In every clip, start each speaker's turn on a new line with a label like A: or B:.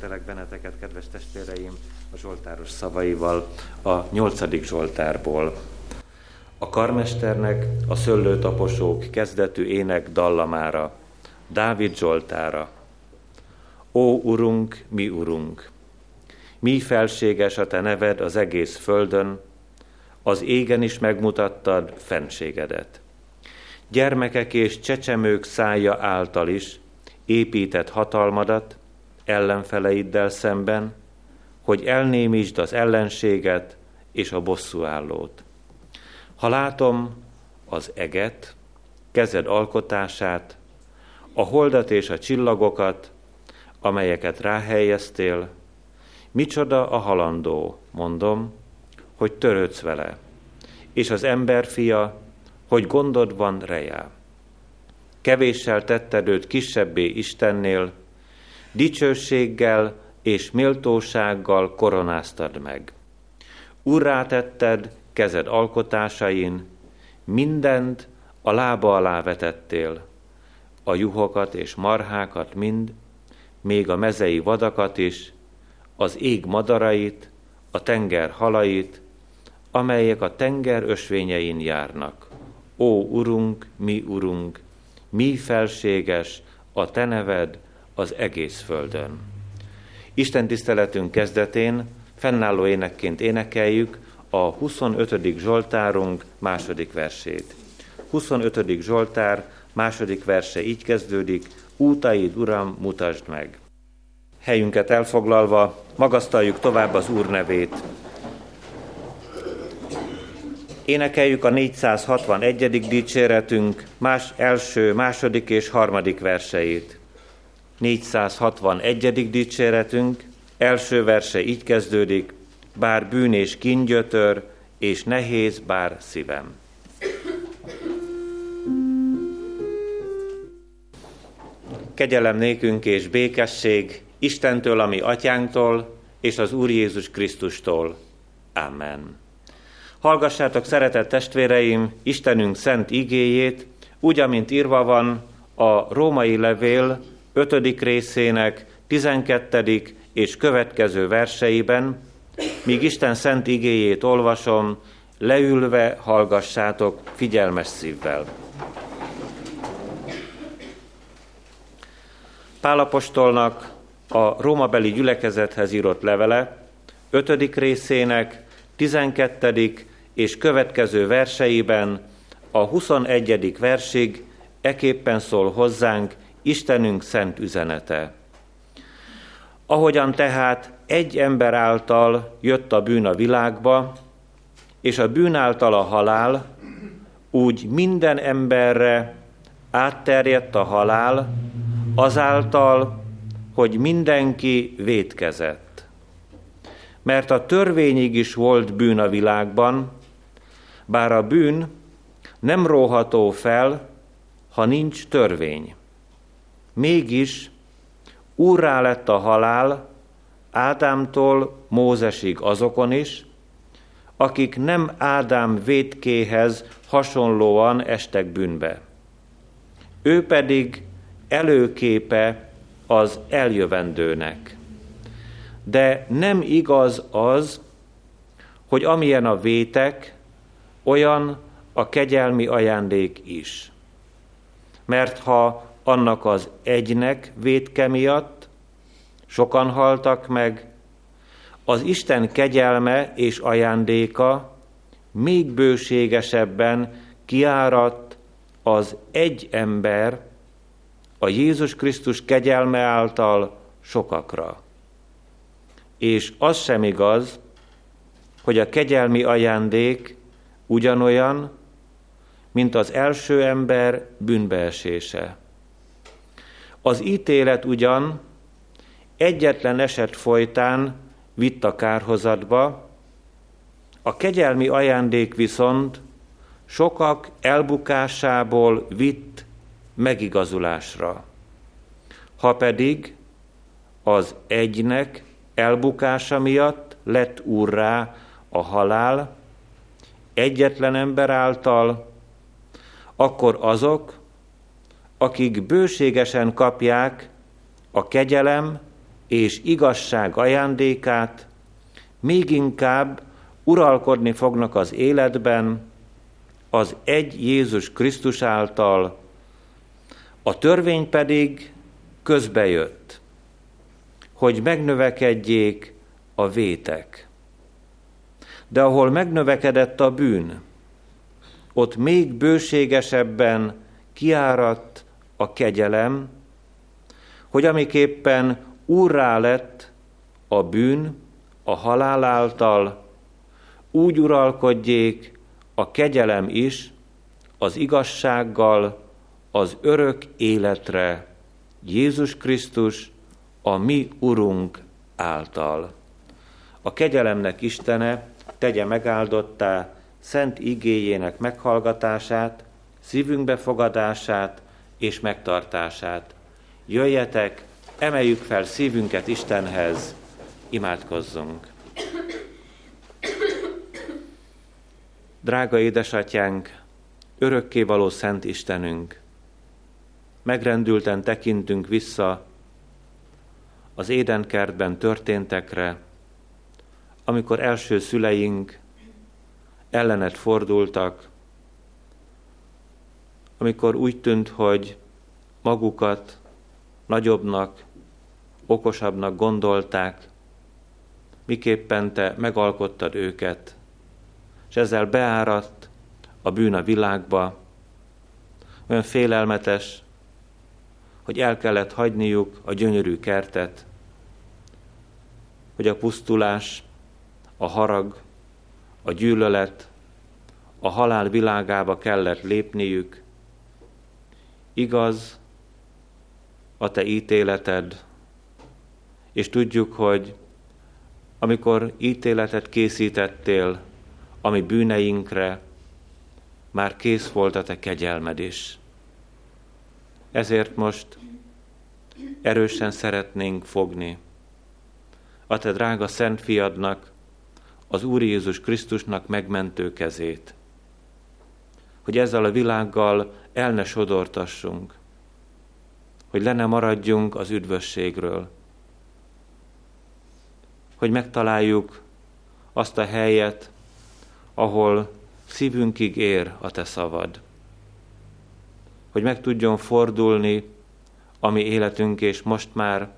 A: Telek benneteket, kedves testvéreim, a Zsoltáros szavaival a nyolcadik Zsoltárból. A karmesternek a szöllőtaposók kezdetű ének dallamára, Dávid Zsoltára. Ó, Urunk, mi Urunk! Mi felséges a Te neved az egész földön, az égen is megmutattad fenségedet. Gyermekek és csecsemők szája által is épített hatalmadat, ellenfeleiddel szemben, hogy elnémítsd az ellenséget és a bosszúállót. Ha látom az eget, kezed alkotását, a holdat és a csillagokat, amelyeket ráhelyeztél, micsoda a halandó, mondom, hogy törődsz vele, és az ember fia, hogy gondod van rejá. Kevéssel tetted őt kisebbé Istennél, dicsőséggel és méltósággal koronáztad meg. Urrá tetted kezed alkotásain, mindent a lába alá vetettél, a juhokat és marhákat mind, még a mezei vadakat is, az ég madarait, a tenger halait, amelyek a tenger ösvényein járnak. Ó, Urunk, mi Urunk, mi felséges a Te neved az egész földön. Isten tiszteletünk kezdetén fennálló énekként énekeljük a 25. Zsoltárunk második versét. 25. Zsoltár második verse így kezdődik, útaid, Uram, mutasd meg. Helyünket elfoglalva, magasztaljuk tovább az Úr nevét. Énekeljük a 461. dicséretünk más első, második és harmadik verseit. 461. dicséretünk, első verse így kezdődik, bár bűn és kingyötör, és nehéz bár szívem. Kegyelem nékünk és békesség Istentől, ami atyánktól, és az Úr Jézus Krisztustól. Amen. Hallgassátok, szeretett testvéreim, Istenünk szent igéjét, úgy, amint írva van a római levél 5. részének 12. és következő verseiben, míg Isten szent igéjét olvasom, leülve hallgassátok figyelmes szívvel. Pálapostolnak a rómabeli gyülekezethez írott levele, 5. részének 12. és következő verseiben a 21. versig eképpen szól hozzánk Istenünk szent üzenete. Ahogyan tehát egy ember által jött a bűn a világba, és a bűn által a halál, úgy minden emberre átterjedt a halál, azáltal, hogy mindenki vétkezett. Mert a törvényig is volt bűn a világban, bár a bűn nem róható fel, ha nincs törvény. Mégis úrrá lett a halál Ádámtól Mózesig azokon is, akik nem Ádám védkéhez hasonlóan estek bűnbe. Ő pedig előképe az eljövendőnek. De nem igaz az, hogy amilyen a vétek, olyan a kegyelmi ajándék is. Mert ha annak az egynek védke miatt, sokan haltak meg, az Isten kegyelme és ajándéka még bőségesebben kiáradt az egy ember, a Jézus Krisztus kegyelme által sokakra. És az sem igaz, hogy a kegyelmi ajándék ugyanolyan, mint az első ember bűnbeesése. Az ítélet ugyan egyetlen eset folytán vitt a kárhozatba, a kegyelmi ajándék viszont sokak elbukásából vitt megigazulásra. Ha pedig az egynek elbukása miatt lett úrrá a halál egyetlen ember által, akkor azok, akik bőségesen kapják a kegyelem és igazság ajándékát, még inkább uralkodni fognak az életben az egy Jézus Krisztus által, a törvény pedig közbejött, hogy megnövekedjék a vétek. De ahol megnövekedett a bűn, ott még bőségesebben kiáradt a kegyelem, hogy amiképpen úrrá lett a bűn a halál által, úgy uralkodjék a kegyelem is az igazsággal az örök életre Jézus Krisztus, a mi Urunk által. A kegyelemnek Istene tegye megáldottá szent igéjének meghallgatását, szívünk befogadását és megtartását. Jöjjetek, emeljük fel szívünket Istenhez, imádkozzunk. Drága édesatyánk, örökkévaló Szent Istenünk, megrendülten tekintünk vissza az édenkertben történtekre, amikor első szüleink ellened fordultak, amikor úgy tűnt, hogy magukat nagyobbnak, okosabbnak gondolták, miképpen te megalkottad őket, és ezzel beáradt a bűn a világba, olyan félelmetes, hogy el kellett hagyniuk a gyönyörű kertet, hogy a pusztulás, a harag, a gyűlölet, a halál világába kellett lépniük. Igaz a te ítéleted, és tudjuk, hogy amikor ítéletet készítettél a mi bűneinkre, már kész volt a te kegyelmed is. Ezért most erősen szeretnénk fogni a te drága szent fiadnak, az Úr Jézus Krisztusnak megmentő kezét, hogy ezzel a világgal el ne sodortassunk, hogy le ne maradjunk az üdvösségről, hogy megtaláljuk azt a helyet, ahol szívünkig ér a te szavad, hogy meg tudjon fordulni a mi életünk, és most már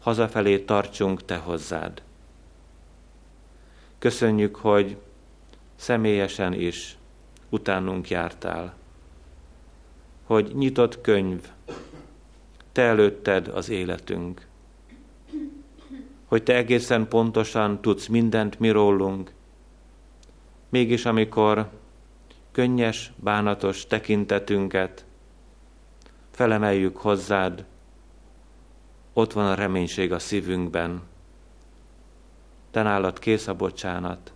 A: hazafelé tartsunk te hozzád. Köszönjük, hogy személyesen is utánunk jártál, hogy nyitott könyv, te előtted az életünk, hogy te egészen pontosan tudsz mindent mi rólunk, mégis amikor könnyes, bánatos tekintetünket felemeljük hozzád, ott van a reménység a szívünkben, te nálad kész a bocsánat.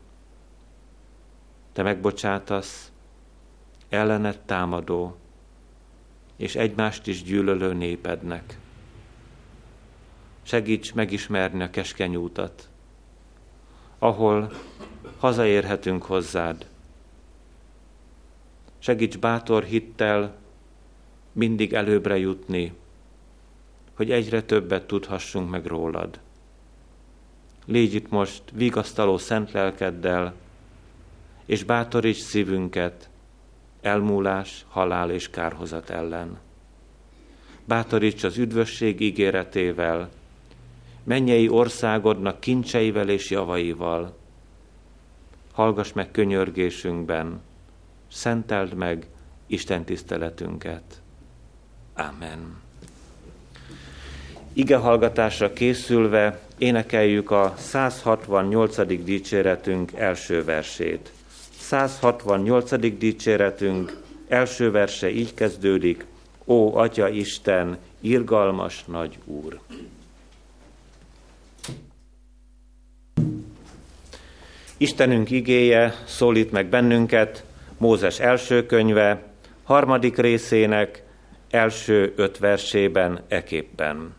A: Te megbocsátasz ellened támadó és egymást is gyűlölő népednek. Segíts megismerni a keskeny útat, ahol hazaérhetünk hozzád. Segíts bátor hittel mindig előbbre jutni, hogy egyre többet tudhassunk meg rólad. Légy itt most vigasztaló szent lelkeddel, és bátoríts szívünket elmúlás, halál és kárhozat ellen. Bátoríts az üdvösség ígéretével, mennyei országodnak kincseivel és javaival. Hallgass meg könyörgésünkben, szenteld meg Isten tiszteletünket. Amen. Ige hallgatásra készülve énekeljük a 168. dicséretünk első versét. 168. dicséretünk első verse így kezdődik, Ó, Atya Isten, irgalmas nagy Úr! Istenünk igéje szólít meg bennünket Mózes első könyve, harmadik részének első öt versében eképpen.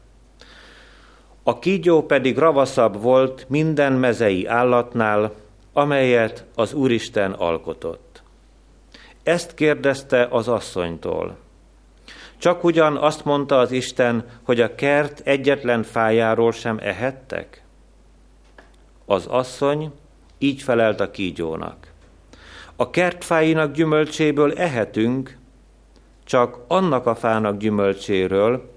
A: A kígyó pedig ravaszabb volt minden mezei állatnál, amelyet az Úristen alkotott. Ezt kérdezte az asszonytól. Csak ugyan azt mondta az Isten, hogy a kert egyetlen fájáról sem ehettek? Az asszony így felelt a kígyónak. A kertfáinak gyümölcséből ehetünk, csak annak a fának gyümölcséről,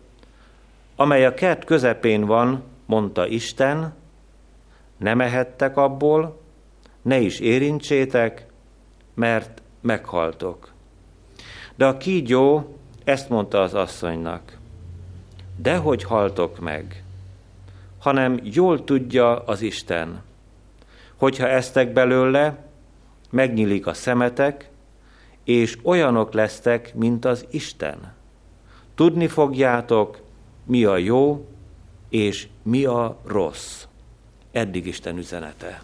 A: amely a kert közepén van, mondta Isten, nem ehettek abból, ne is érintsétek, mert meghaltok. De a kígyó ezt mondta az asszonynak. Dehogy haltok meg, hanem jól tudja az Isten, hogyha eztek belőle, megnyílik a szemetek, és olyanok lesztek, mint az Isten. Tudni fogjátok, mi a jó, és mi a rossz. Eddig Isten üzenete.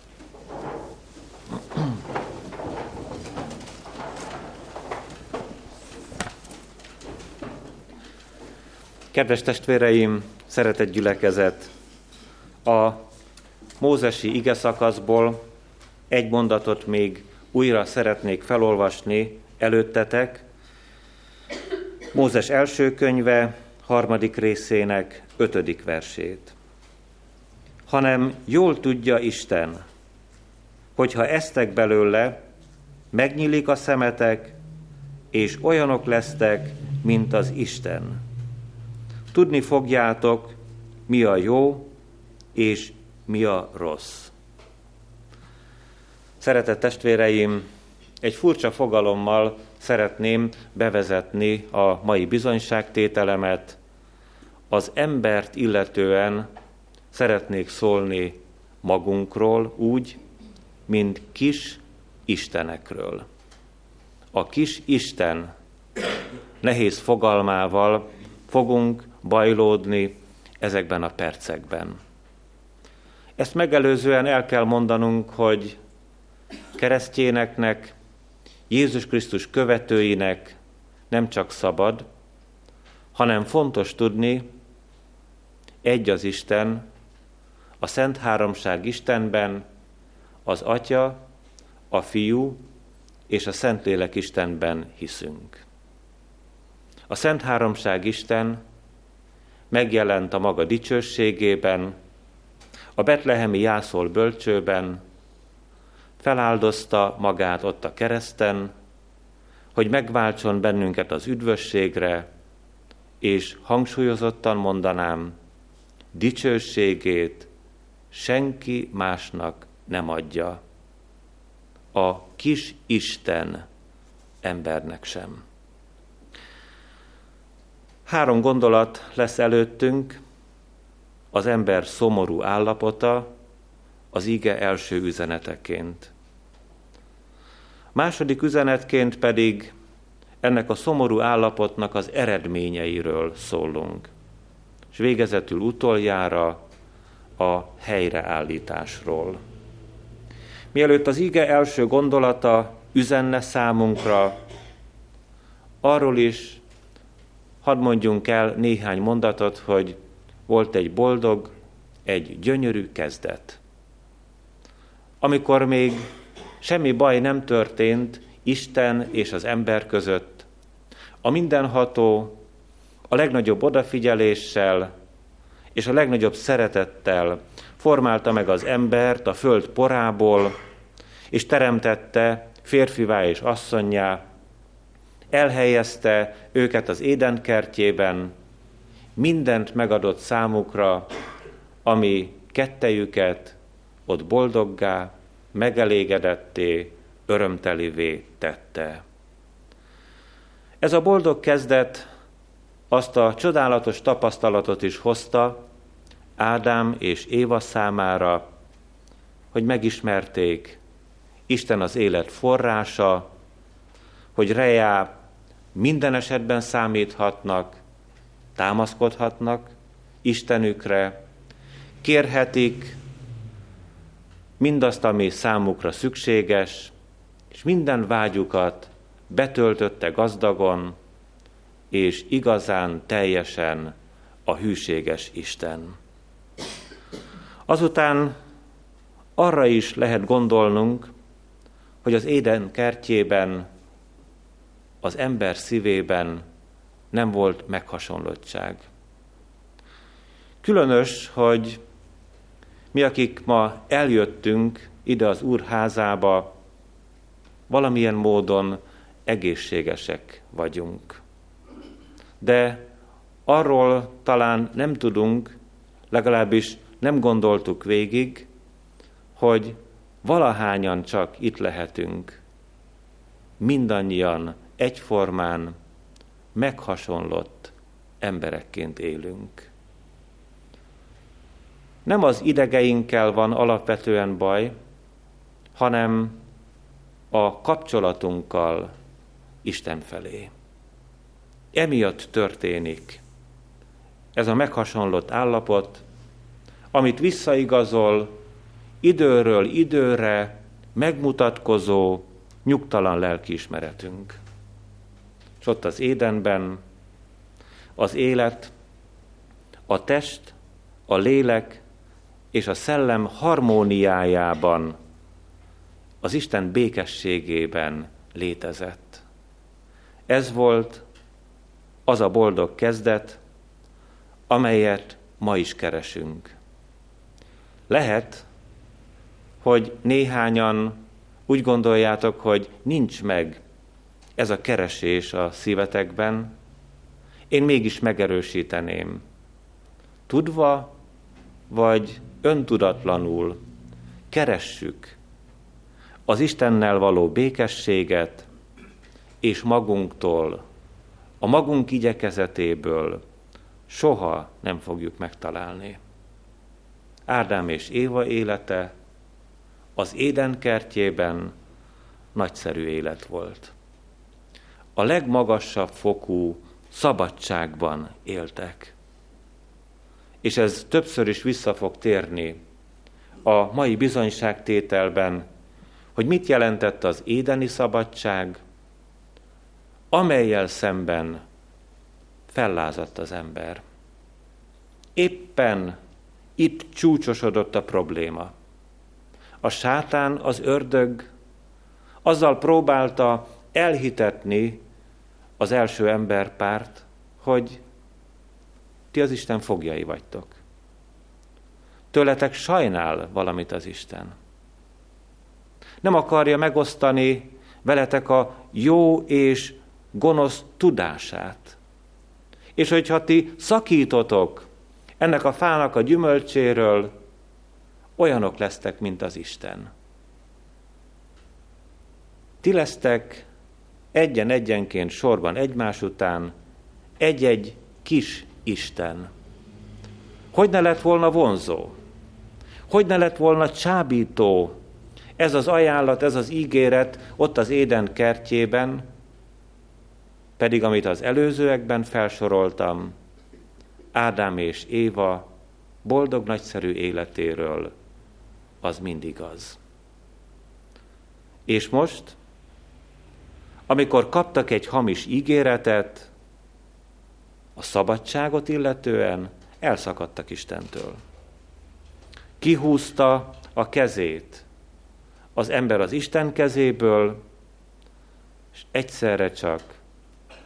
A: Kedves testvéreim, szeretett gyülekezet, a mózesi ige szakaszból egy mondatot még újra szeretnék felolvasni előttetek. Mózes első könyve, harmadik részének ötödik versét. Hanem jól tudja Isten, hogyha eztek belőle, megnyílik a szemetek, és olyanok lesztek, mint az Isten Tudni fogjátok, mi a jó és mi a rossz. Szeretett testvéreim, egy furcsa fogalommal szeretném bevezetni a mai bizonyságtételemet. Az embert illetően szeretnék szólni magunkról úgy, mint kis istenekről. A kis Isten nehéz fogalmával fogunk bajlódni ezekben a percekben. Ezt megelőzően el kell mondanunk, hogy keresztjéneknek, Jézus Krisztus követőinek nem csak szabad, hanem fontos tudni, egy az Isten, a Szent Háromság Istenben, az Atya, a Fiú és a Szentlélek Istenben hiszünk. A Szent Háromság Isten megjelent a maga dicsőségében, a betlehemi jászol bölcsőben, feláldozta magát ott a kereszten, hogy megváltson bennünket az üdvösségre, és hangsúlyozottan mondanám, dicsőségét senki másnak nem adja. A kis Isten embernek sem. Három gondolat lesz előttünk, az ember szomorú állapota, az ige első üzeneteként. Második üzenetként pedig ennek a szomorú állapotnak az eredményeiről szólunk. És végezetül utoljára a helyreállításról. Mielőtt az ige első gondolata üzenne számunkra, arról is Hadd mondjunk el néhány mondatot, hogy volt egy boldog, egy gyönyörű kezdet. Amikor még semmi baj nem történt Isten és az ember között, a mindenható a legnagyobb odafigyeléssel és a legnagyobb szeretettel formálta meg az embert a föld porából, és teremtette férfivá és asszonyjá, elhelyezte őket az Éden kertjében, mindent megadott számukra, ami kettejüket ott boldoggá, megelégedetté, örömtelivé tette. Ez a boldog kezdet azt a csodálatos tapasztalatot is hozta Ádám és Éva számára, hogy megismerték Isten az élet forrása, hogy rejá minden esetben számíthatnak, támaszkodhatnak Istenükre, kérhetik mindazt, ami számukra szükséges, és minden vágyukat betöltötte gazdagon, és igazán teljesen a hűséges Isten. Azután arra is lehet gondolnunk, hogy az Éden kertjében az ember szívében nem volt meghasonlottság. Különös, hogy mi, akik ma eljöttünk ide az Úr házába, valamilyen módon egészségesek vagyunk. De arról talán nem tudunk, legalábbis nem gondoltuk végig, hogy valahányan csak itt lehetünk, mindannyian egyformán meghasonlott emberekként élünk. Nem az idegeinkkel van alapvetően baj, hanem a kapcsolatunkkal Isten felé. Emiatt történik ez a meghasonlott állapot, amit visszaigazol időről időre megmutatkozó nyugtalan lelkiismeretünk. És ott az édenben az élet, a test, a lélek és a szellem harmóniájában, az Isten békességében létezett. Ez volt az a boldog kezdet, amelyet ma is keresünk. Lehet, hogy néhányan úgy gondoljátok, hogy nincs meg ez a keresés a szívetekben, én mégis megerősíteném. Tudva vagy öntudatlanul keressük az Istennel való békességet, és magunktól, a magunk igyekezetéből soha nem fogjuk megtalálni. Ádám és Éva élete az Éden kertjében nagyszerű élet volt. A legmagasabb fokú szabadságban éltek. És ez többször is vissza fog térni a mai bizonyságtételben, hogy mit jelentett az édeni szabadság, amelyel szemben fellázadt az ember. Éppen itt csúcsosodott a probléma. A sátán, az ördög azzal próbálta elhitetni az első emberpárt, hogy ti az Isten fogjai vagytok. Tőletek sajnál valamit az Isten. Nem akarja megosztani veletek a jó és gonosz tudását. És hogyha ti szakítotok ennek a fának a gyümölcséről, olyanok lesztek, mint az Isten. Ti lesztek egyen-egyenként sorban egymás után egy-egy kis Isten. Hogy ne lett volna vonzó? Hogy ne lett volna csábító ez az ajánlat, ez az ígéret ott az Éden kertjében, pedig amit az előzőekben felsoroltam, Ádám és Éva boldog nagyszerű életéről, az mindig az. És most, amikor kaptak egy hamis ígéretet, a szabadságot illetően elszakadtak Istentől. Kihúzta a kezét az ember az Isten kezéből, és egyszerre csak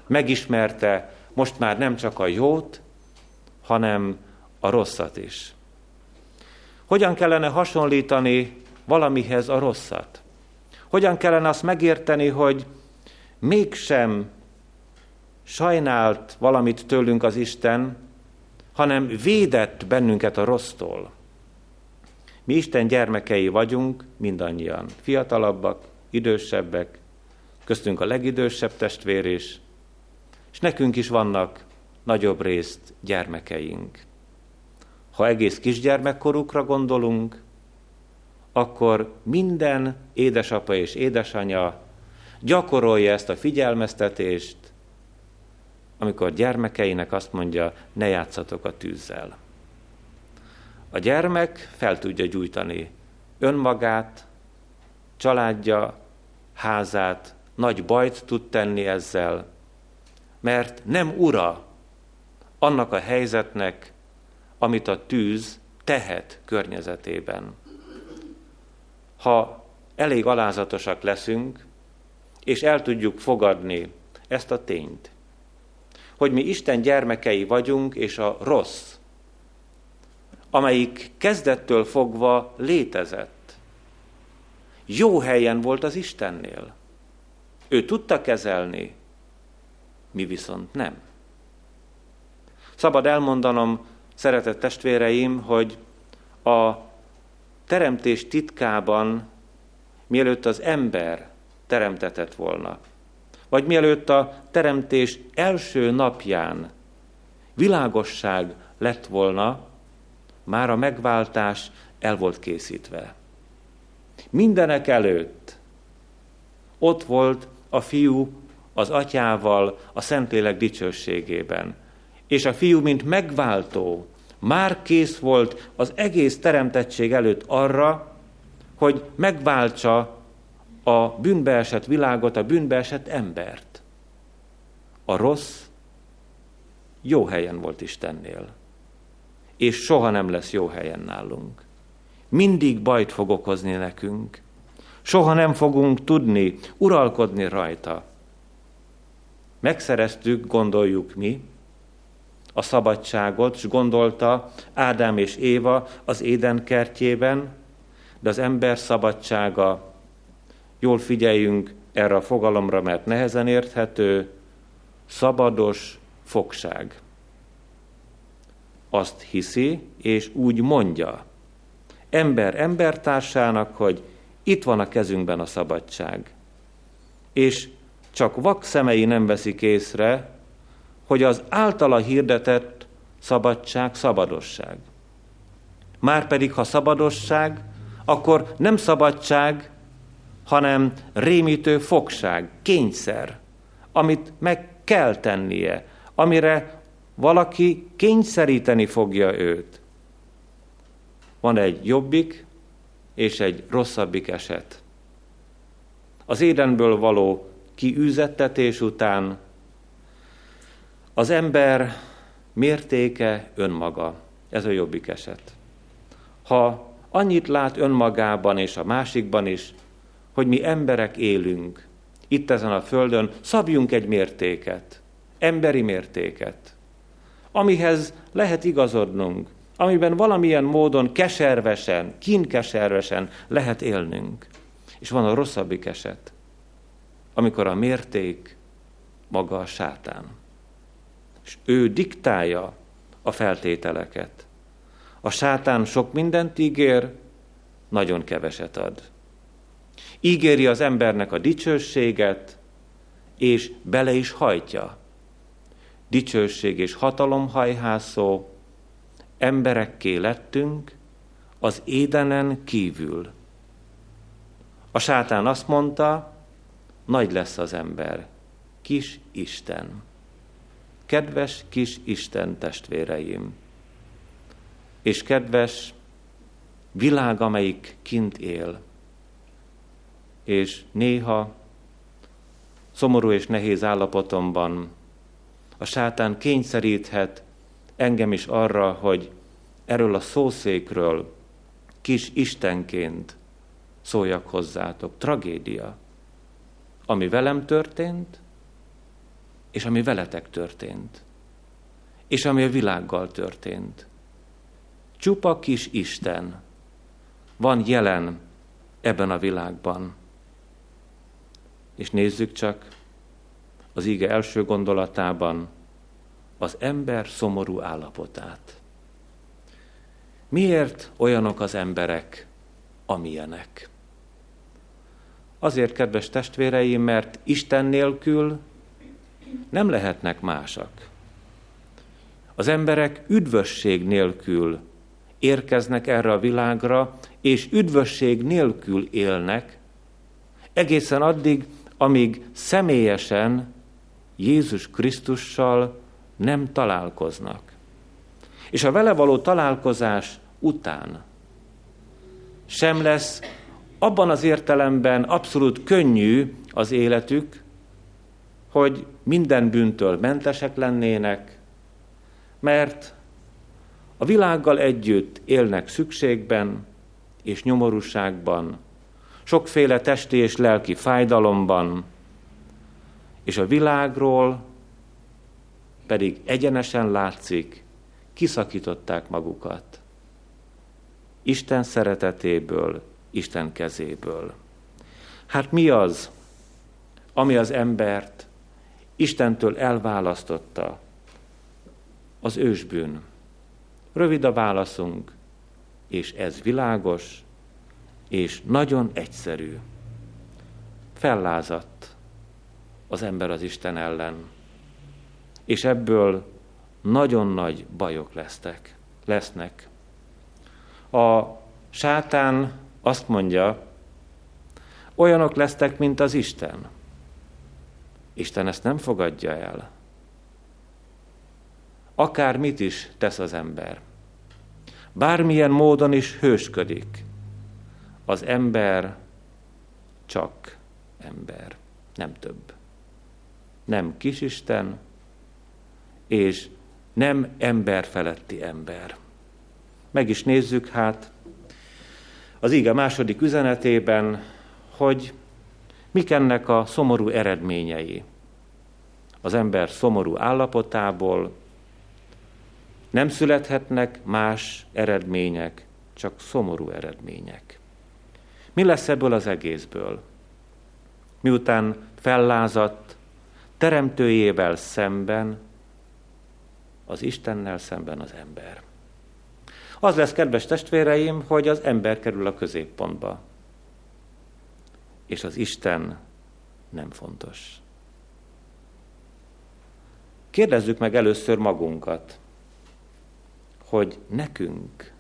A: megismerte most már nem csak a jót, hanem a rosszat is. Hogyan kellene hasonlítani valamihez a rosszat? Hogyan kellene azt megérteni, hogy mégsem sajnált valamit tőlünk az Isten, hanem védett bennünket a rossztól. Mi Isten gyermekei vagyunk, mindannyian. Fiatalabbak, idősebbek, köztünk a legidősebb testvér is, és nekünk is vannak nagyobb részt gyermekeink. Ha egész kisgyermekkorukra gondolunk, akkor minden édesapa és édesanya gyakorolja ezt a figyelmeztetést, amikor gyermekeinek azt mondja, ne játszatok a tűzzel. A gyermek fel tudja gyújtani önmagát, családja, házát, nagy bajt tud tenni ezzel, mert nem ura annak a helyzetnek, amit a tűz tehet környezetében. Ha elég alázatosak leszünk, és el tudjuk fogadni ezt a tényt, hogy mi Isten gyermekei vagyunk, és a rossz, amelyik kezdettől fogva létezett, jó helyen volt az Istennél. Ő tudta kezelni, mi viszont nem. Szabad elmondanom, szeretett testvéreim, hogy a teremtés titkában, mielőtt az ember teremtetett volna, vagy mielőtt a teremtés első napján világosság lett volna, már a megváltás el volt készítve. Mindenek előtt ott volt a fiú az atyával a Szentlélek dicsőségében. És a fiú, mint megváltó, már kész volt az egész teremtettség előtt arra, hogy megváltsa a bűnbeesett világot, a bűnbeesett embert. A rossz jó helyen volt Istennél, és soha nem lesz jó helyen nálunk. Mindig bajt fog okozni nekünk, soha nem fogunk tudni uralkodni rajta. Megszereztük, gondoljuk mi, a szabadságot, és gondolta Ádám és Éva az Éden kertjében, de az ember szabadsága, jól figyeljünk erre a fogalomra, mert nehezen érthető, szabados fogság. Azt hiszi, és úgy mondja ember embertársának, hogy itt van a kezünkben a szabadság. És csak vak szemei nem veszik észre, hogy az általa hirdetett szabadság szabadosság. Márpedig, ha szabadosság, akkor nem szabadság, hanem rémítő fogság, kényszer, amit meg kell tennie, amire valaki kényszeríteni fogja őt. Van egy jobbik és egy rosszabbik eset. Az édenből való kiűzettetés után az ember mértéke önmaga. Ez a jobbik eset. Ha annyit lát önmagában és a másikban is, hogy mi emberek élünk itt ezen a földön, szabjunk egy mértéket, emberi mértéket, amihez lehet igazodnunk, amiben valamilyen módon keservesen, kínkeservesen lehet élnünk. És van a rosszabbik eset, amikor a mérték maga a sátán. És ő diktálja a feltételeket. A sátán sok mindent ígér, nagyon keveset ad. Ígéri az embernek a dicsőséget, és bele is hajtja. Dicsőség és hatalomhajhászó, emberekké lettünk az édenen kívül. A sátán azt mondta, nagy lesz az ember, kis Isten. Kedves kis Isten testvéreim, és kedves világ, amelyik kint él, és néha szomorú és nehéz állapotomban a sátán kényszeríthet engem is arra, hogy erről a szószékről kis Istenként szóljak hozzátok. Tragédia. Ami velem történt, és ami veletek történt, és ami a világgal történt. Csupa kis Isten van jelen ebben a világban. És nézzük csak az íge első gondolatában, az ember szomorú állapotát. Miért olyanok az emberek, amilyenek? Azért, kedves testvéreim, mert Isten nélkül nem lehetnek másak. Az emberek üdvösség nélkül érkeznek erre a világra, és üdvösség nélkül élnek, egészen addig, amíg személyesen Jézus Krisztussal nem találkoznak. És a vele való találkozás után sem lesz abban az értelemben abszolút könnyű az életük, hogy minden bűntől mentesek lennének, mert a világgal együtt élnek szükségben és nyomorúságban, sokféle testi és lelki fájdalomban, és a világról pedig egyenesen látszik, kiszakították magukat. Isten szeretetéből, Isten kezéből. Hát mi az, ami az embert Istentől elválasztotta? Az ősbűn. Rövid a válaszunk, és ez világos, és nagyon egyszerű. Fellázadt az ember az Isten ellen, és ebből nagyon nagy bajok lesznek. lesznek. A sátán azt mondja, olyanok lesztek, mint az Isten. Isten ezt nem fogadja el. Akár mit is tesz az ember. Bármilyen módon is hősködik. Az ember csak ember, nem több. Nem kisisten, és nem ember feletti ember. Meg is nézzük hát az ige második üzenetében, hogy mik ennek a szomorú eredményei. Az ember szomorú állapotából nem születhetnek más eredmények, csak szomorú eredmények. Mi lesz ebből az egészből? Miután fellázadt, teremtőjével szemben, az Istennel szemben az ember. Az lesz, kedves testvéreim, hogy az ember kerül a középpontba. És az Isten nem fontos. Kérdezzük meg először magunkat, hogy nekünk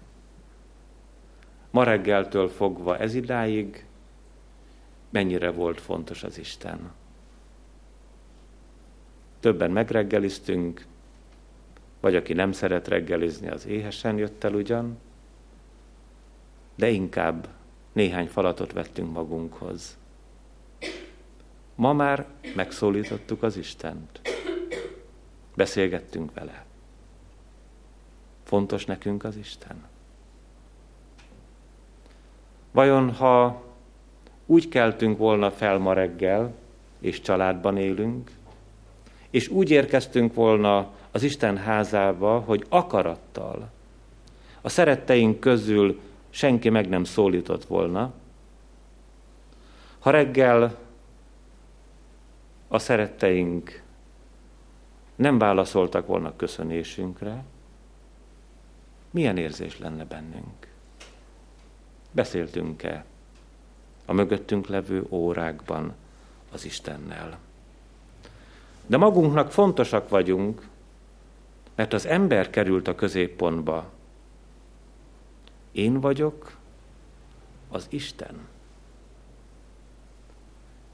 A: ma reggeltől fogva ez idáig mennyire volt fontos az Isten. Többen megreggeliztünk, vagy aki nem szeret reggelizni, az éhesen jött el ugyan, de inkább néhány falatot vettünk magunkhoz. Ma már megszólítottuk az Istent. Beszélgettünk vele. Fontos nekünk az Isten. Vajon, ha úgy keltünk volna fel ma reggel, és családban élünk, és úgy érkeztünk volna az Isten házába, hogy akarattal a szeretteink közül senki meg nem szólított volna, ha reggel a szeretteink nem válaszoltak volna köszönésünkre, milyen érzés lenne bennünk? Beszéltünk-e a mögöttünk levő órákban az Istennel? De magunknak fontosak vagyunk, mert az ember került a középpontba. Én vagyok az Isten.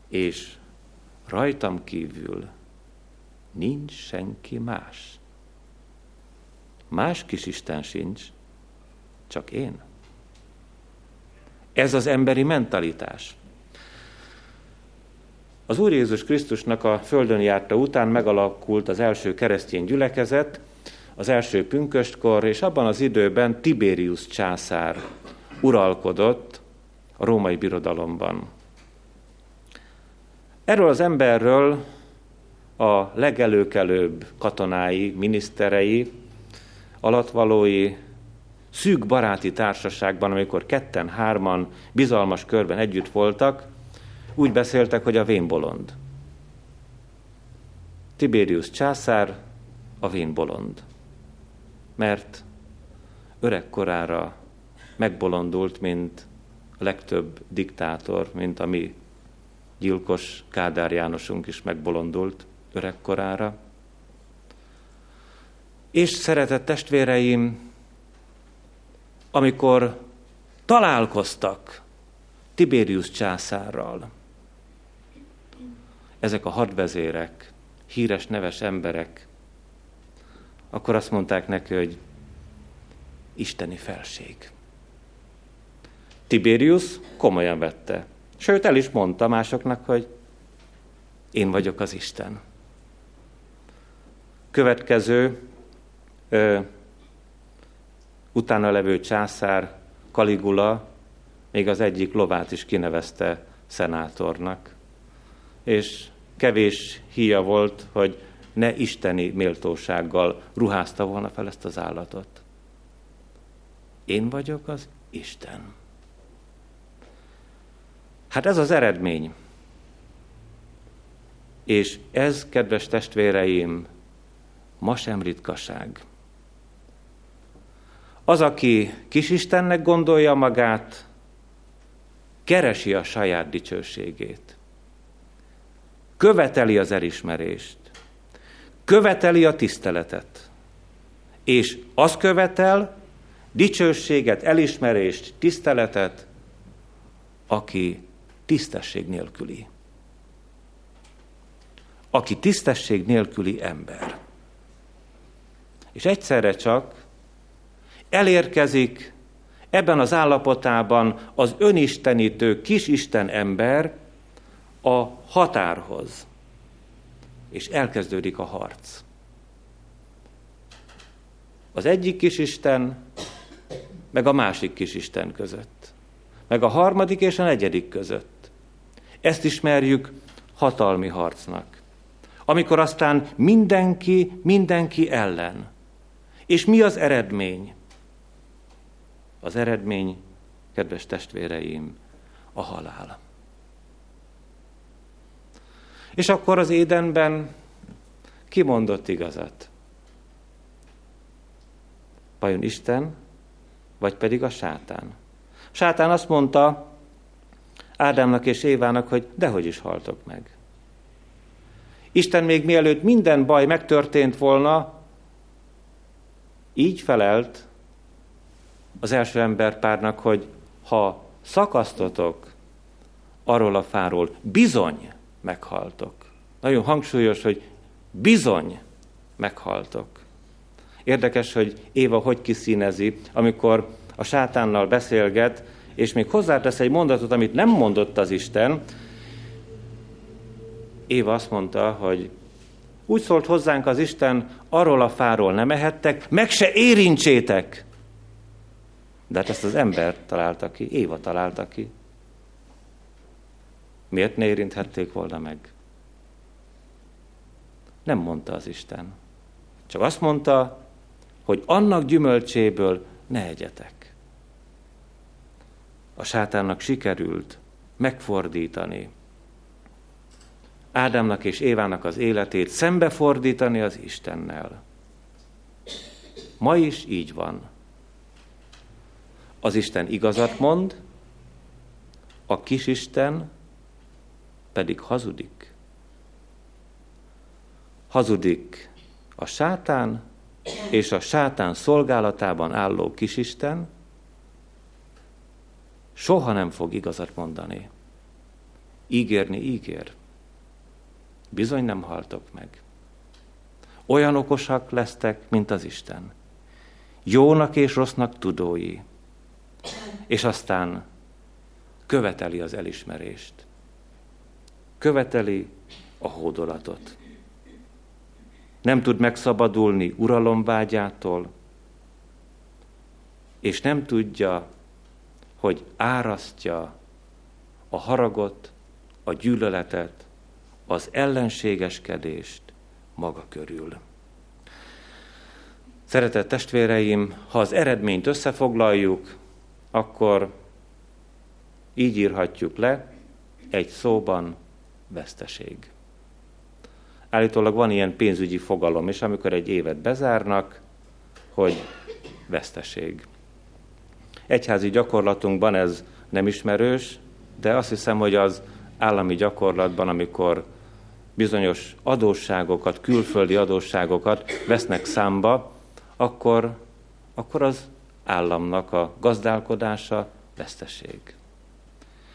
A: És rajtam kívül nincs senki más. Más kis Isten sincs, csak én. Ez az emberi mentalitás. Az Úr Jézus Krisztusnak a földön járta után megalakult az első keresztény gyülekezet, az első pünköstkor, és abban az időben Tiberius császár uralkodott a római birodalomban. Erről az emberről a legelőkelőbb katonái, miniszterei, alatvalói szűk baráti társaságban, amikor ketten, hárman bizalmas körben együtt voltak, úgy beszéltek, hogy a vénbolond. Tiberius császár a vénbolond mert öregkorára megbolondult, mint a legtöbb diktátor, mint a mi gyilkos Kádár Jánosunk is megbolondult öregkorára. És szeretett testvéreim, amikor találkoztak Tiberius császárral, ezek a hadvezérek, híres neves emberek akkor azt mondták neki, hogy isteni felség. Tiberius komolyan vette. Sőt, el is mondta másoknak, hogy én vagyok az Isten. Következő, ö, utána levő császár, Kaligula, még az egyik lovát is kinevezte szenátornak. És kevés híja volt, hogy ne isteni méltósággal ruházta volna fel ezt az állatot. Én vagyok az Isten. Hát ez az eredmény. És ez, kedves testvéreim, ma sem ritkaság. Az, aki kisistennek gondolja magát, keresi a saját dicsőségét. Követeli az elismerést. Követeli a tiszteletet. És az követel dicsőséget, elismerést, tiszteletet, aki tisztesség nélküli. Aki tisztesség nélküli ember. És egyszerre csak elérkezik ebben az állapotában az önistenítő kisisten ember a határhoz. És elkezdődik a harc. Az egyik kisisten, meg a másik kisisten között. Meg a harmadik és a negyedik között. Ezt ismerjük hatalmi harcnak. Amikor aztán mindenki, mindenki ellen. És mi az eredmény? Az eredmény, kedves testvéreim, a halál. És akkor az édenben kimondott igazat? Vajon Isten, vagy pedig a sátán? Sátán azt mondta Ádámnak és Évának, hogy dehogy is haltok meg. Isten még mielőtt minden baj megtörtént volna, így felelt az első emberpárnak, hogy ha szakasztotok arról a fáról, bizony meghaltok. Nagyon hangsúlyos, hogy bizony meghaltok. Érdekes, hogy Éva hogy kiszínezi, amikor a sátánnal beszélget, és még hozzátesz egy mondatot, amit nem mondott az Isten. Éva azt mondta, hogy úgy szólt hozzánk az Isten, arról a fáról nem ehettek, meg se érintsétek. De hát ezt az ember találta ki, Éva találta ki. Miért ne érinthették volna meg? Nem mondta az Isten. Csak azt mondta, hogy annak gyümölcséből ne egyetek. A sátánnak sikerült megfordítani Ádámnak és Évának az életét, szembefordítani az Istennel. Ma is így van. Az Isten igazat mond, a kisisten pedig hazudik. Hazudik a sátán és a sátán szolgálatában álló kisisten, soha nem fog igazat mondani. Ígérni ígér. Bizony nem haltok meg. Olyan okosak lesztek, mint az Isten. Jónak és rossznak tudói. És aztán követeli az elismerést. Követeli a hódolatot. Nem tud megszabadulni uralomvágyától, és nem tudja, hogy árasztja a haragot, a gyűlöletet, az ellenségeskedést maga körül. Szeretett testvéreim, ha az eredményt összefoglaljuk, akkor így írhatjuk le egy szóban veszteség. Állítólag van ilyen pénzügyi fogalom is, amikor egy évet bezárnak, hogy veszteség. Egyházi gyakorlatunkban ez nem ismerős, de azt hiszem, hogy az állami gyakorlatban, amikor bizonyos adósságokat, külföldi adósságokat vesznek számba, akkor, akkor az államnak a gazdálkodása veszteség.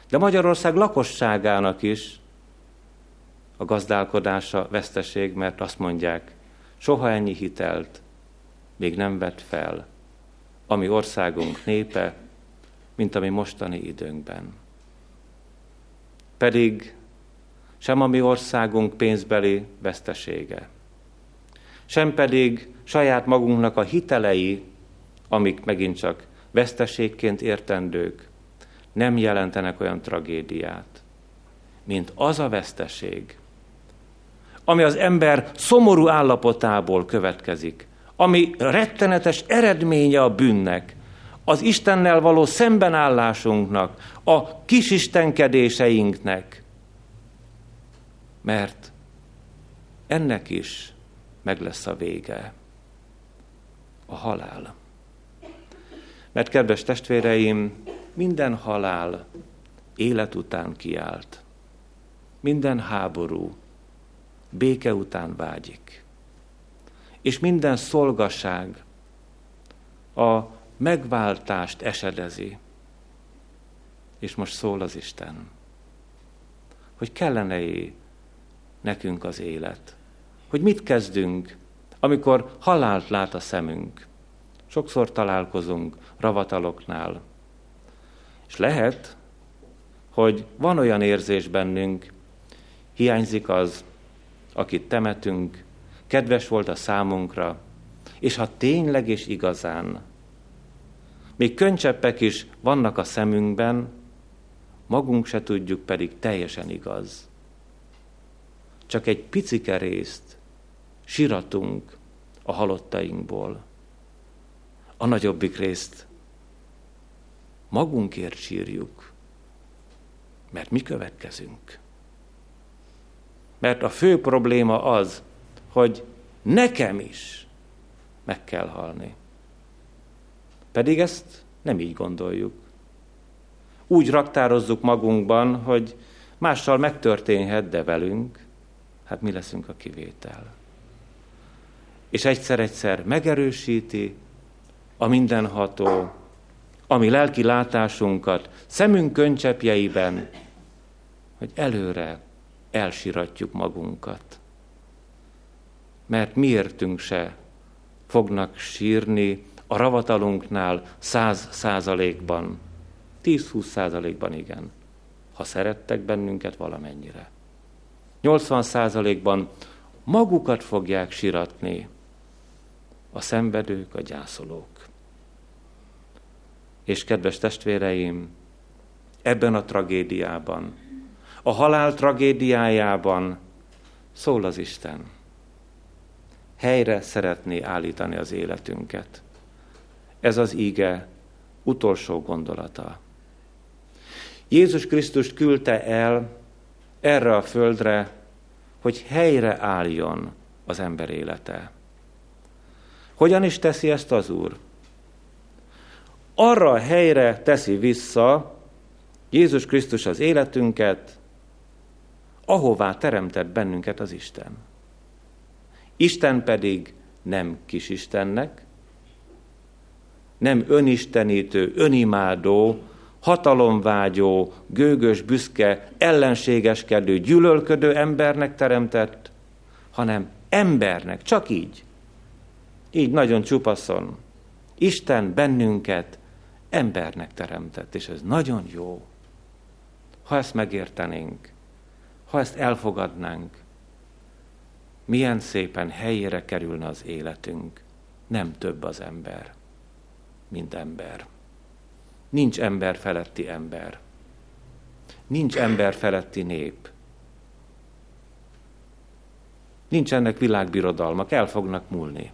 A: De Magyarország lakosságának is a gazdálkodása veszteség, mert azt mondják, soha ennyi hitelt még nem vett fel a mi országunk népe, mint a mi mostani időnkben. Pedig sem a mi országunk pénzbeli vesztesége, sem pedig saját magunknak a hitelei, amik megint csak veszteségként értendők, nem jelentenek olyan tragédiát, mint az a veszteség, ami az ember szomorú állapotából következik, ami rettenetes eredménye a bűnnek, az Istennel való szembenállásunknak, a kisistenkedéseinknek. Mert ennek is meg lesz a vége. A halál. Mert kedves testvéreim, minden halál élet után kiált. Minden háború béke után vágyik. És minden szolgaság a megváltást esedezi. És most szól az Isten, hogy kellene -e nekünk az élet. Hogy mit kezdünk, amikor halált lát a szemünk. Sokszor találkozunk ravataloknál. És lehet, hogy van olyan érzés bennünk, hiányzik az, akit temetünk, kedves volt a számunkra, és ha tényleg és igazán, még könycseppek is vannak a szemünkben, magunk se tudjuk pedig teljesen igaz. Csak egy picike részt siratunk a halottainkból. A nagyobbik részt magunkért sírjuk, mert mi következünk. Mert a fő probléma az, hogy nekem is meg kell halni. Pedig ezt nem így gondoljuk. Úgy raktározzuk magunkban, hogy mással megtörténhet, de velünk, hát mi leszünk a kivétel. És egyszer-egyszer megerősíti a mindenható, ami lelki látásunkat szemünk könycsepjeiben, hogy előre elsiratjuk magunkat. Mert miértünk se fognak sírni a ravatalunknál száz százalékban, 10-20 százalékban igen, ha szerettek bennünket valamennyire. 80 százalékban magukat fogják siratni a szenvedők, a gyászolók. És kedves testvéreim, ebben a tragédiában, a halál tragédiájában szól az Isten. Helyre szeretné állítani az életünket. Ez az íge utolsó gondolata. Jézus Krisztus küldte el erre a földre, hogy helyre álljon az ember élete. Hogyan is teszi ezt az Úr? Arra a helyre teszi vissza Jézus Krisztus az életünket, ahová teremtett bennünket az Isten. Isten pedig nem kisistennek, nem önistenítő, önimádó, hatalomvágyó, gőgös, büszke, ellenségeskedő, gyűlölködő embernek teremtett, hanem embernek, csak így. Így nagyon csupaszon. Isten bennünket embernek teremtett, és ez nagyon jó. Ha ezt megértenénk, ha ezt elfogadnánk, milyen szépen helyére kerülne az életünk. Nem több az ember, mint ember. Nincs ember feletti ember. Nincs ember feletti nép. Nincsenek világbirodalmak, el fognak múlni.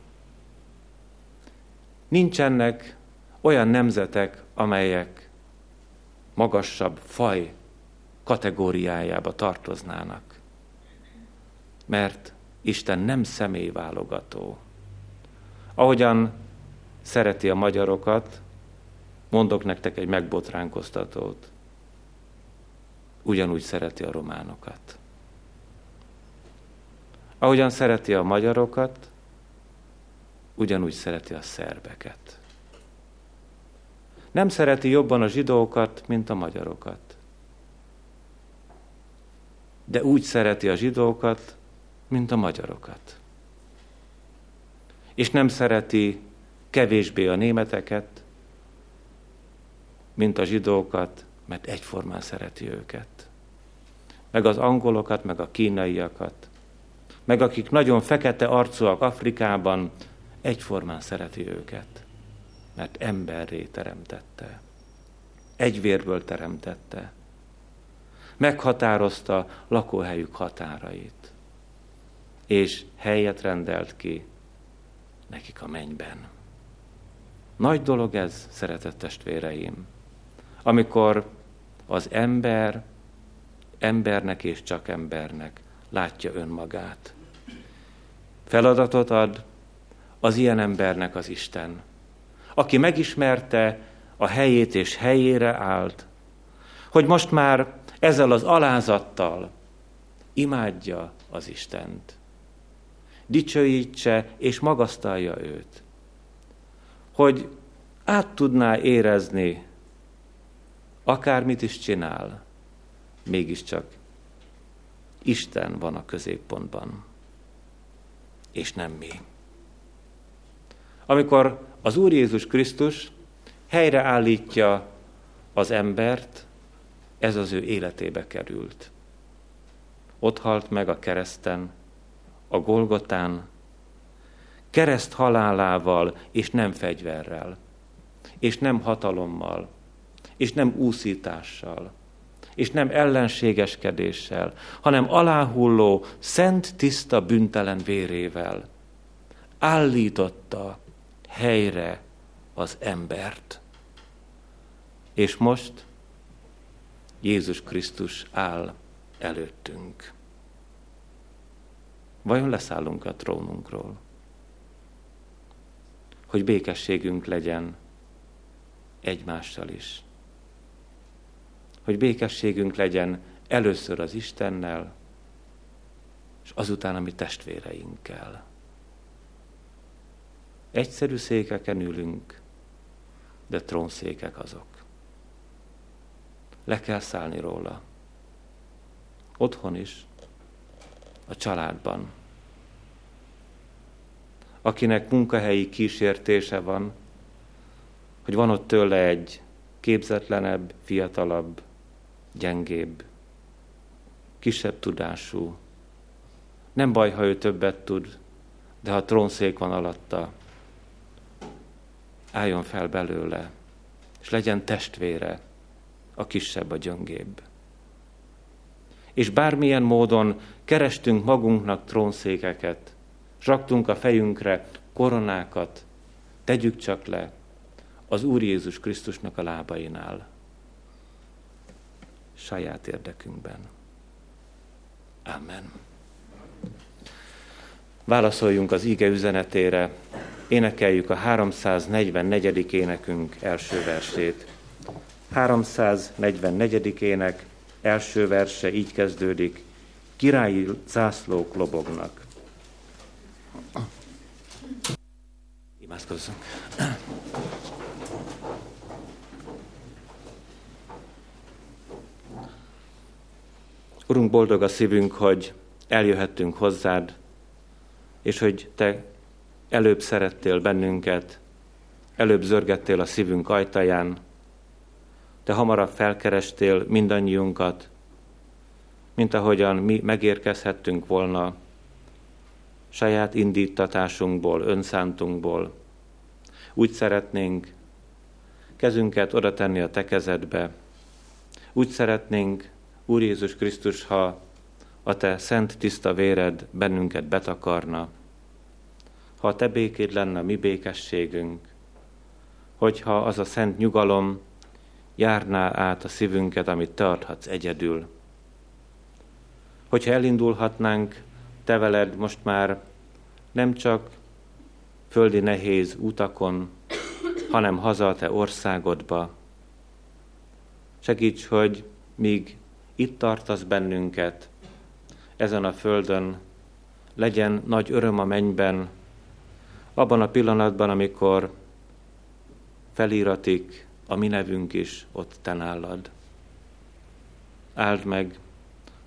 A: Nincsenek olyan nemzetek, amelyek magasabb faj kategóriájába tartoznának. Mert Isten nem személyválogató. Ahogyan szereti a magyarokat, mondok nektek egy megbotránkoztatót. Ugyanúgy szereti a románokat. Ahogyan szereti a magyarokat, ugyanúgy szereti a szerbeket. Nem szereti jobban a zsidókat, mint a magyarokat de úgy szereti a zsidókat, mint a magyarokat. És nem szereti kevésbé a németeket, mint a zsidókat, mert egyformán szereti őket. Meg az angolokat, meg a kínaiakat, meg akik nagyon fekete arcúak Afrikában, egyformán szereti őket, mert emberré teremtette. Egy vérből teremtette meghatározta lakóhelyük határait. és helyet rendelt ki nekik a mennyben. Nagy dolog ez, szeretett testvéreim, amikor az ember embernek és csak embernek látja önmagát. Feladatot ad az ilyen embernek az Isten, aki megismerte a helyét és helyére állt, hogy most már ezzel az alázattal imádja az Istent. Dicsőítse és magasztalja őt. Hogy át tudná érezni, akármit is csinál, mégiscsak Isten van a középpontban, és nem mi. Amikor az Úr Jézus Krisztus helyreállítja az embert, ez az ő életébe került. Ott halt meg a kereszten, a Golgotán, kereszt halálával, és nem fegyverrel, és nem hatalommal, és nem úszítással, és nem ellenségeskedéssel, hanem aláhulló, szent, tiszta, büntelen vérével állította helyre az embert. És most Jézus Krisztus áll előttünk. Vajon leszállunk a trónunkról? Hogy békességünk legyen egymással is. Hogy békességünk legyen először az Istennel, és azután a mi testvéreinkkel. Egyszerű székeken ülünk, de trónszékek azok. Le kell szállni róla. Otthon is, a családban. Akinek munkahelyi kísértése van, hogy van ott tőle egy képzetlenebb, fiatalabb, gyengébb, kisebb tudású. Nem baj, ha ő többet tud, de ha trónszék van alatta, álljon fel belőle, és legyen testvére, a kisebb, a gyöngébb. És bármilyen módon kerestünk magunknak trónszékeket, raktunk a fejünkre koronákat, tegyük csak le az Úr Jézus Krisztusnak a lábainál, saját érdekünkben. Amen. Válaszoljunk az íge üzenetére, énekeljük a 344. énekünk első versét. 344. ének első verse így kezdődik, királyi zászlók lobognak. Imádkozzunk. Urunk, boldog a szívünk, hogy eljöhettünk hozzád, és hogy Te előbb szerettél bennünket, előbb zörgettél a szívünk ajtaján, Te hamarabb felkerestél mindannyiunkat, mint ahogyan mi megérkezhettünk volna saját indítatásunkból, önszántunkból. Úgy szeretnénk kezünket oda tenni a te kezedbe. Úgy szeretnénk, Úr Jézus Krisztus, ha a te szent tiszta véred bennünket betakarna, ha a te békéd lenne a mi békességünk, hogyha az a szent nyugalom járná át a szívünket, amit te adhatsz egyedül. Hogyha elindulhatnánk te veled most már nem csak földi nehéz utakon, hanem haza a te országodba. Segíts, hogy míg itt tartasz bennünket, ezen a földön, legyen nagy öröm a mennyben, abban a pillanatban, amikor felíratik a mi nevünk is ott te nálad. Áld meg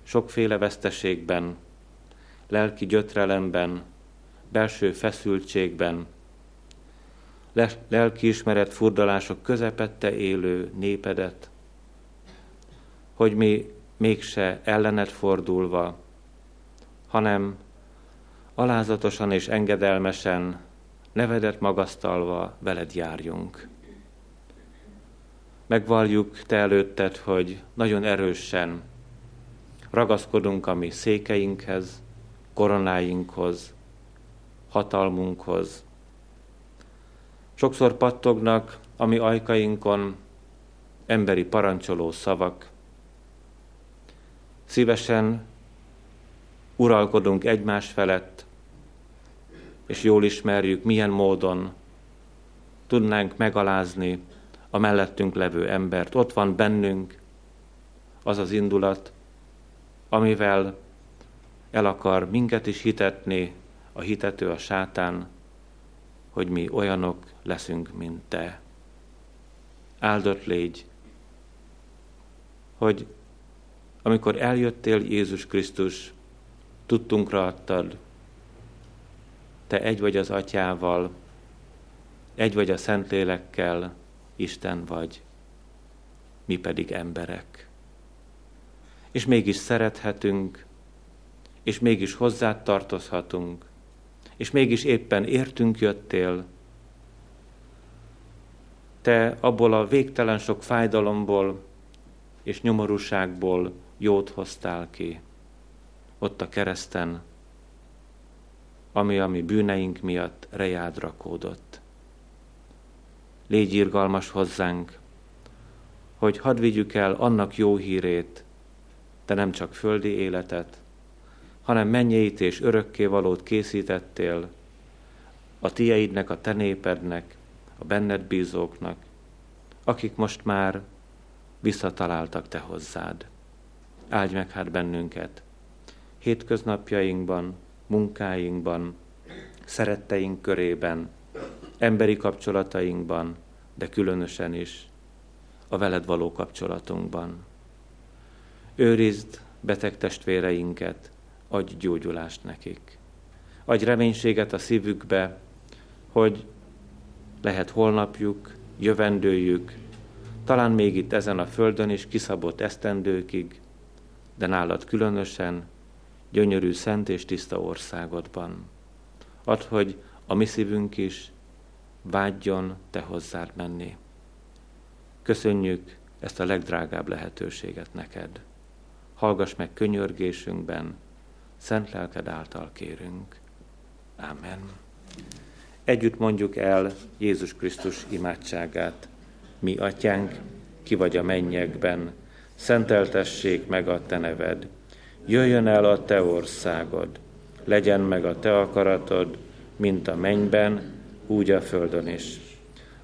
A: sokféle veszteségben, lelki gyötrelemben, belső feszültségben, lelkiismeret furdalások közepette élő népedet, hogy mi mégse ellened fordulva, hanem alázatosan és engedelmesen, nevedet magasztalva veled járjunk. Megvalljuk te előtted, hogy nagyon erősen ragaszkodunk a mi székeinkhez, koronáinkhoz, hatalmunkhoz. Sokszor pattognak a mi ajkainkon emberi parancsoló szavak. Szívesen uralkodunk egymás felett, és jól ismerjük, milyen módon tudnánk megalázni a mellettünk levő embert. Ott van bennünk az az indulat, amivel el akar minket is hitetni, a hitető a sátán, hogy mi olyanok leszünk, mint te. Áldott légy, hogy amikor eljöttél Jézus Krisztus, tudtunkra adtad, te egy vagy az atyával, egy vagy a Szentlélekkel, Isten vagy, mi pedig emberek. És mégis szerethetünk, és mégis hozzád tartozhatunk, és mégis éppen értünk jöttél. Te abból a végtelen sok fájdalomból és nyomorúságból jót hoztál ki. Ott a kereszten, ami a mi bűneink miatt rejád rakódott. Légy irgalmas hozzánk, hogy hadd vigyük el annak jó hírét, de nem csak földi életet, hanem mennyeit és örökké valót készítettél a tieidnek, a te népednek, a benned bízóknak, akik most már visszataláltak te hozzád. Áldj meg hát bennünket, hétköznapjainkban, munkáinkban, szeretteink körében, emberi kapcsolatainkban, de különösen is a veled való kapcsolatunkban. Őrizd beteg testvéreinket, adj gyógyulást nekik. Adj reménységet a szívükbe, hogy lehet holnapjuk, jövendőjük, talán még itt ezen a földön is kiszabott esztendőkig, de nálad különösen gyönyörű, szent és tiszta országodban. Add, hogy a mi szívünk is vágyjon te hozzád menni. Köszönjük ezt a legdrágább lehetőséget neked. Hallgass meg könyörgésünkben, szent lelked által kérünk. Amen. Együtt mondjuk el Jézus Krisztus imádságát. Mi, atyánk, ki vagy a mennyekben, szenteltessék meg a te neved. Jöjjön el a te országod, legyen meg a te akaratod, mint a mennyben, úgy a földön is.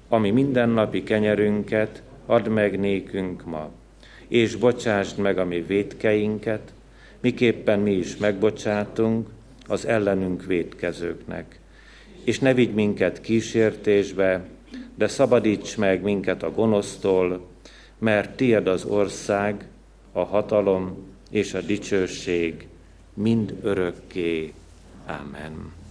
A: Ami mindennapi kenyerünket add meg nékünk ma, és bocsásd meg a mi védkeinket, miképpen mi is megbocsátunk az ellenünk védkezőknek. És ne vigy minket kísértésbe, de szabadíts meg minket a gonosztól, mert tied az ország, a hatalom és a dicsőség mind örökké. Amen.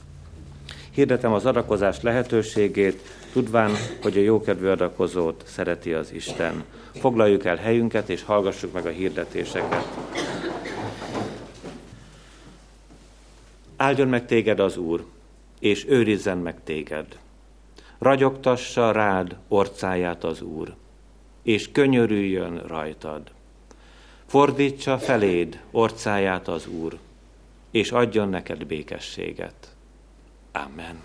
A: Hirdetem az adakozás lehetőségét, tudván, hogy a jókedvű adakozót szereti az Isten. Foglaljuk el helyünket, és hallgassuk meg a hirdetéseket. Áldjon meg téged az Úr, és őrizzen meg téged. Ragyogtassa rád orcáját az Úr, és könyörüljön rajtad. Fordítsa feléd orcáját az Úr, és adjon neked békességet. Amen.